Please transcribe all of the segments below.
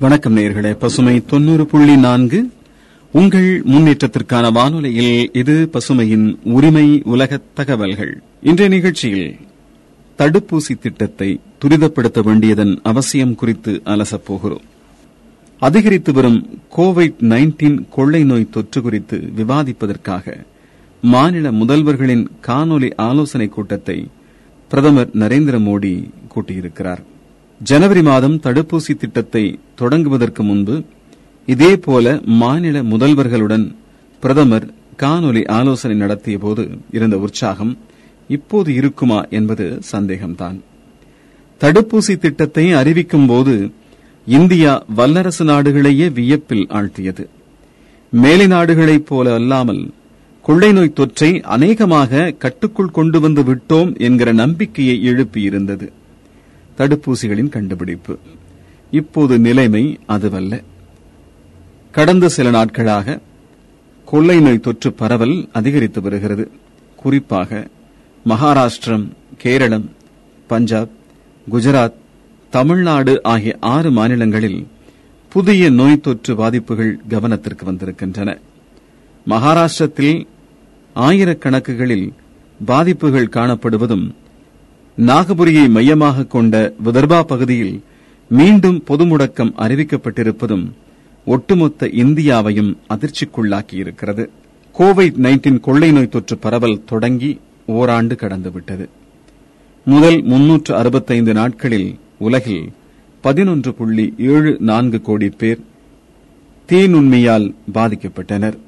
வணக்கம் நேர்களே பசுமை தொண்ணூறு புள்ளி நான்கு. உங்கள் முன்னேற்றத்திற்கான வானொலியில் இது பசுமையின் உரிமை உலக தகவல்கள். இன்றைய நிகழ்ச்சியில் தடுப்பூசி திட்டத்தை துரிதப்படுத்த வேண்டியதன் அவசியம் குறித்து அலசப் போகிறோம். அதிகரித்து வரும் கோவிட் நைன்டீன் கொள்ளை நோய் தொற்று குறித்து விவாதிப்பதற்காக மாநில முதல்வர்களின் காணொலி ஆலோசனைக் கூட்டத்தை பிரதமர் நரேந்திர மோடி கூட்டியிருக்கிறார். ஜனவரி மாதம் தடுப்பூசி திட்டத்தை தொடங்குவதற்கு முன்பு இதேபோல மாநில முதல்வர்களுடன் பிரதமர் காணொலி ஆலோசனை நடத்திய போது இருந்த உற்சாகம் இப்போது இருக்குமா என்பது சந்தேகம்தான். தடுப்பூசி திட்டத்தை அறிவிக்கும் போது இந்தியா வல்லரசு நாடுகளையே வியப்பில் ஆழ்த்தியது. மேலை நாடுகளைப் போல அல்லாமல் கொள்ளை நோய் தொற்றை அநேகமாக கட்டுக்குள் கொண்டு வந்து விட்டோம் என்கிற நம்பிக்கையை எழுப்பியிருந்தது. தடுப்பூசிகளின் கண்டுபிடிப்பு. இப்போது நிலைமை அதுவல்ல. கடந்த சில நாட்களாக கொள்ளை நோய் தொற்று பரவல் அதிகரித்து வருகிறது. குறிப்பாக மகாராஷ்டிரம் கேரளம் பஞ்சாப் குஜராத் தமிழ்நாடு ஆகிய ஆறு மாநிலங்களில் புதிய நோய் தொற்று பாதிப்புகள் கவனத்திற்கு வந்திருக்கின்றன. மகாராஷ்டிரத்தில் ஆயிரக்கணக்குகளில் பாதிப்புகள் காணப்படுவதும் நாகபுரியை மையமாக கொண்ட விதர்பா பகுதியில் மீண்டும் பொது முடக்கம் அறிவிக்கப்பட்டிருப்பதும் ஒட்டுமொத்த இந்தியாவையும் அதிர்ச்சிக்குள்ளாக்கியிருக்கிறது. கோவிட் நைன்டீன் கொள்ளை நோய் தொற்று பரவல் தொடங்கி ஓராண்டு கடந்துவிட்டது. முதல் முன்னூற்று அறுபத்தைந்து நாட்களில் உலகில் பதினொன்று புள்ளி ஏழு நான்கு கோடி பேர் தீநுண்மையால் பாதிக்கப்பட்டனர்.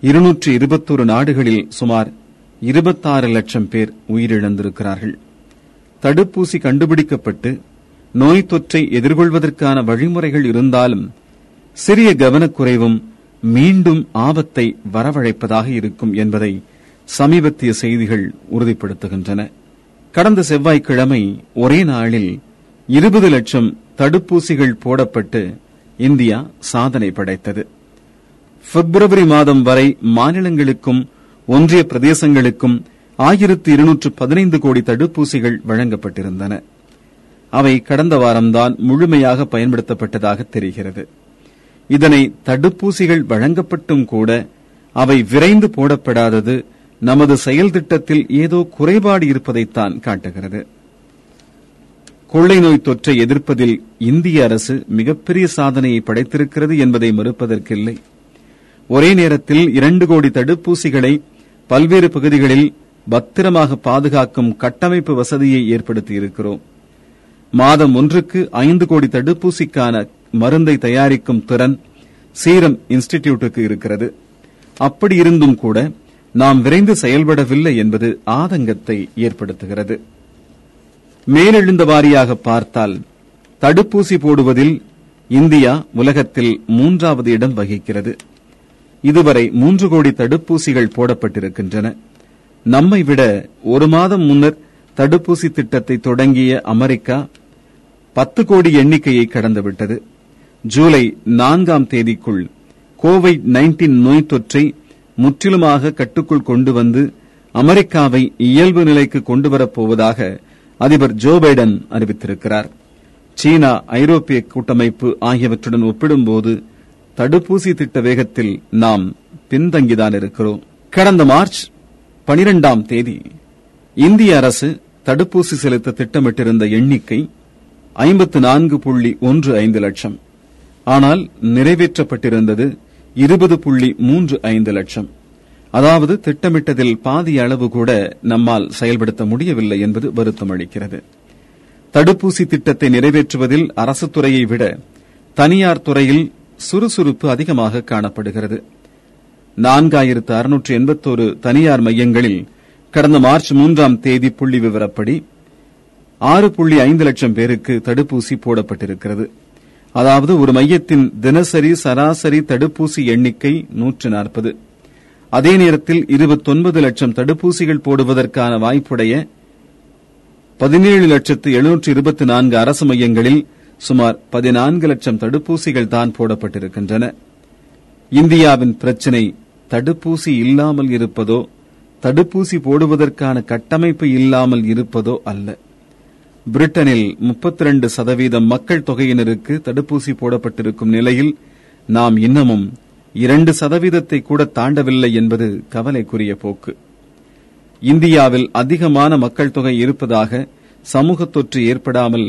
இருநூற்று இருபத்தொரு நாடுகளில் சுமார் இருபத்தாறு லட்சம் பேர் உயிரிழந்திருக்கிறார்கள். தடுப்பூசி கண்டுபிடிக்கப்பட்டு நோய் தொற்றை எதிர்கொள்வதற்கான வழிமுறைகள் இருந்தாலும் சிறிய கவனக்குறைவும் மீண்டும் ஆபத்தை வரவழைப்பதாக இருக்கும் என்பதை சமீபத்திய செய்திகள் உறுதிப்படுத்துகின்றன. கடந்த செவ்வாய்க்கிழமை ஒரே நாளில் இருபது லட்சம் தடுப்பூசிகள் போடப்பட்டு இந்தியா சாதனை படைத்தது. பிப்ரவரி மாதம் வரை மாநிலங்களுக்கும் ஒன்றிய பிரதேசங்களுக்கும் ஆயிரத்து இருநூற்று பதினைந்து கோடி தடுப்பூசிகள் வழங்கப்பட்டிருந்தன. அவை கடந்த வாரம்தான் முழுமையாக பயன்படுத்தப்பட்டதாக தெரிகிறது. இதனை தடுப்பூசிகள் வழங்கப்பட்டும் கூட அவை விரைந்து போடப்படாதது நமது செயல் திட்டத்தில் ஏதோ குறைபாடு இருப்பதைத்தான் காட்டுகிறது. கொள்ளை நோய் தொற்றை எதிர்ப்பதில் இந்திய அரசு மிகப்பெரிய சாதனையை படைத்திருக்கிறது என்பதை மறுப்பதற்கில்லை. ஒரே நேரத்தில் இரண்டு கோடி தடுப்பூசிகளை பல்வேறு பகுதிகளில் பத்திரமாக பாதுகாக்கும் கட்டமைப்பு வசதியை ஏற்படுத்தியிருக்கிறோம் மாதம் ஒன்றுக்கு ஐந்து கோடி தடுப்பூசிக்கான மருந்தை தயாரிக்கும் திறன் சீரம் இன்ஸ்டிடியூட்டுக்கு இருக்கிறது. அப்படி இருந்தும் கூட நாம் விரைந்து செயல்படவில்லை என்பது ஆதங்கத்தை ஏற்படுத்துகிறது. மேலெழுந்த வாரியாக பார்த்தால் தடுப்பூசி போடுவதில் இந்தியா உலகத்தில் மூன்றாவது இடம் வகிக்கிறது. இதுவரை மூன்று கோடி தடுப்பூசிகள் போடப்பட்டிருக்கின்றன. நம்மை விட ஒரு மாதம் முன்னர் தடுப்பூசி திட்டத்தை தொடங்கிய அமெரிக்கா பத்து கோடி எண்ணிக்கையை கடந்துவிட்டது. ஜூலை நான்காம் தேதிக்குள் கோவிட் நைன்டீன் நோய் தொற்றை முற்றிலுமாக கட்டுக்குள் கொண்டு வந்து அமெரிக்காவை இயல்பு நிலைக்கு கொண்டுவரப் போவதாக அதிபர் ஜோ பைடன் அறிவித்திருக்கிறார். சீனா ஐரோப்பிய கூட்டமைப்பு ஆகியவற்றுடன் ஒப்பிடும்போது தடுப்பூசி திட்ட வேகத்தில் நாம் பின்தங்கிதான் இருக்கிறோம். கடந்த மார்ச் பனிரெண்டாம் தேதி இந்திய அரசு தடுப்பூசி செலுத்த திட்டமிட்டிருந்த எண்ணிக்கை ஐம்பத்து நான்கு புள்ளி ஒன்று ஐந்து லட்சம். ஆனால் நிறைவேற்றப்பட்டிருந்தது இருபது புள்ளி மூன்று ஐந்து லட்சம். அதாவது திட்டமிட்டதில் பாதி அளவு கூட நம்மால் செயல்படுத்த முடியவில்லை என்பது வருத்தம் அளிக்கிறது. தடுப்பூசி திட்டத்தை நிறைவேற்றுவதில் அரசு துறையை விட தனியார் துறையில் சுறுசுறுப்பு அதிகமாக காணப்படுகிறது. நான்காயிரத்து அறுநூற்று எண்பத்தோரு தனியார் மையங்களில் கடந்த மார்ச் மூன்றாம் தேதி புள்ளி விவரப்படி ஆறு புள்ளி ஐந்து லட்சம் பேருக்கு தடுப்பூசி போடப்பட்டிருக்கிறது. அதாவது ஒரு மையத்தின் தினசரி சராசரி தடுப்பூசி எண்ணிக்கை நூற்று நாற்பது அதே நேரத்தில் இருபத்தொன்பது லட்சம் தடுப்பூசிகள் போடுவதற்கான வாய்ப்புடைய பதினேழு லட்சத்து எழுநூற்று இருபத்தி நான்கு அரசு மையங்களில் சுமார் பதினான்கு லட்சம் தடுப்பூசிகள் தான் போடப்பட்டிருக்கின்றன. இந்தியாவின் பிரச்சினை தடுப்பூசி இல்லாமல் இருப்பதோ தடுப்பூசி போடுவதற்கான கட்டமைப்பு இல்லாமல் இருப்பதோ அல்ல. பிரிட்டனில் 32% சதவீதம் மக்கள் தொகையினருக்கு தடுப்பூசி போடப்பட்டிருக்கும் நிலையில் நாம் இன்னமும் இரண்டு சதவீதத்தை கூட தாண்டவில்லை என்பது கவலைக்குரிய போக்கு. இந்தியாவில் அதிகமான மக்கள் தொகை இருப்பதாக சமூக தொற்று ஏற்படாமல்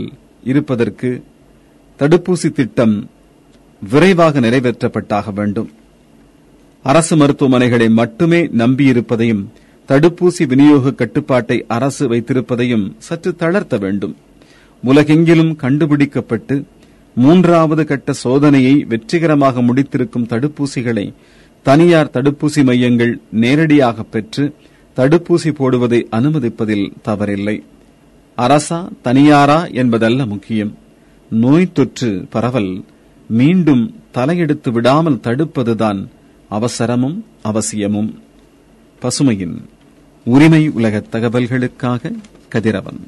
இருப்பதற்கு தடுப்பூசி திட்டம் விரைவாக நிறைவேற்றப்பட்டாக வேண்டும். அரசு மருத்துவமனைகளை மட்டுமே நம்பியிருப்பதையும் தடுப்பூசி விநியோக கட்டுப்பாட்டை அரசு வைத்திருப்பதையும் சற்று தளர்த்த வேண்டும். உலகெங்கிலும் கண்டுபிடிக்கப்பட்டு மூன்றாவது கட்ட சோதனையை வெற்றிகரமாக முடித்திருக்கும் தடுப்பூசிகளை தனியார் தடுப்பூசி மையங்கள் நேரடியாக பெற்று தடுப்பூசி போடுவதை அனுமதிப்பதில் தவறில்லை. அரசா தனியாரா என்பதல்ல முக்கியம். நோய் தொற்று பரவல் மீண்டும் தலையெடுத்து விடாமல் தடுப்பதுதான் அவசரமும் அவசியமும். பசுமையின் உரிமை உலக தகவல்களுக்காக கதிரவன்.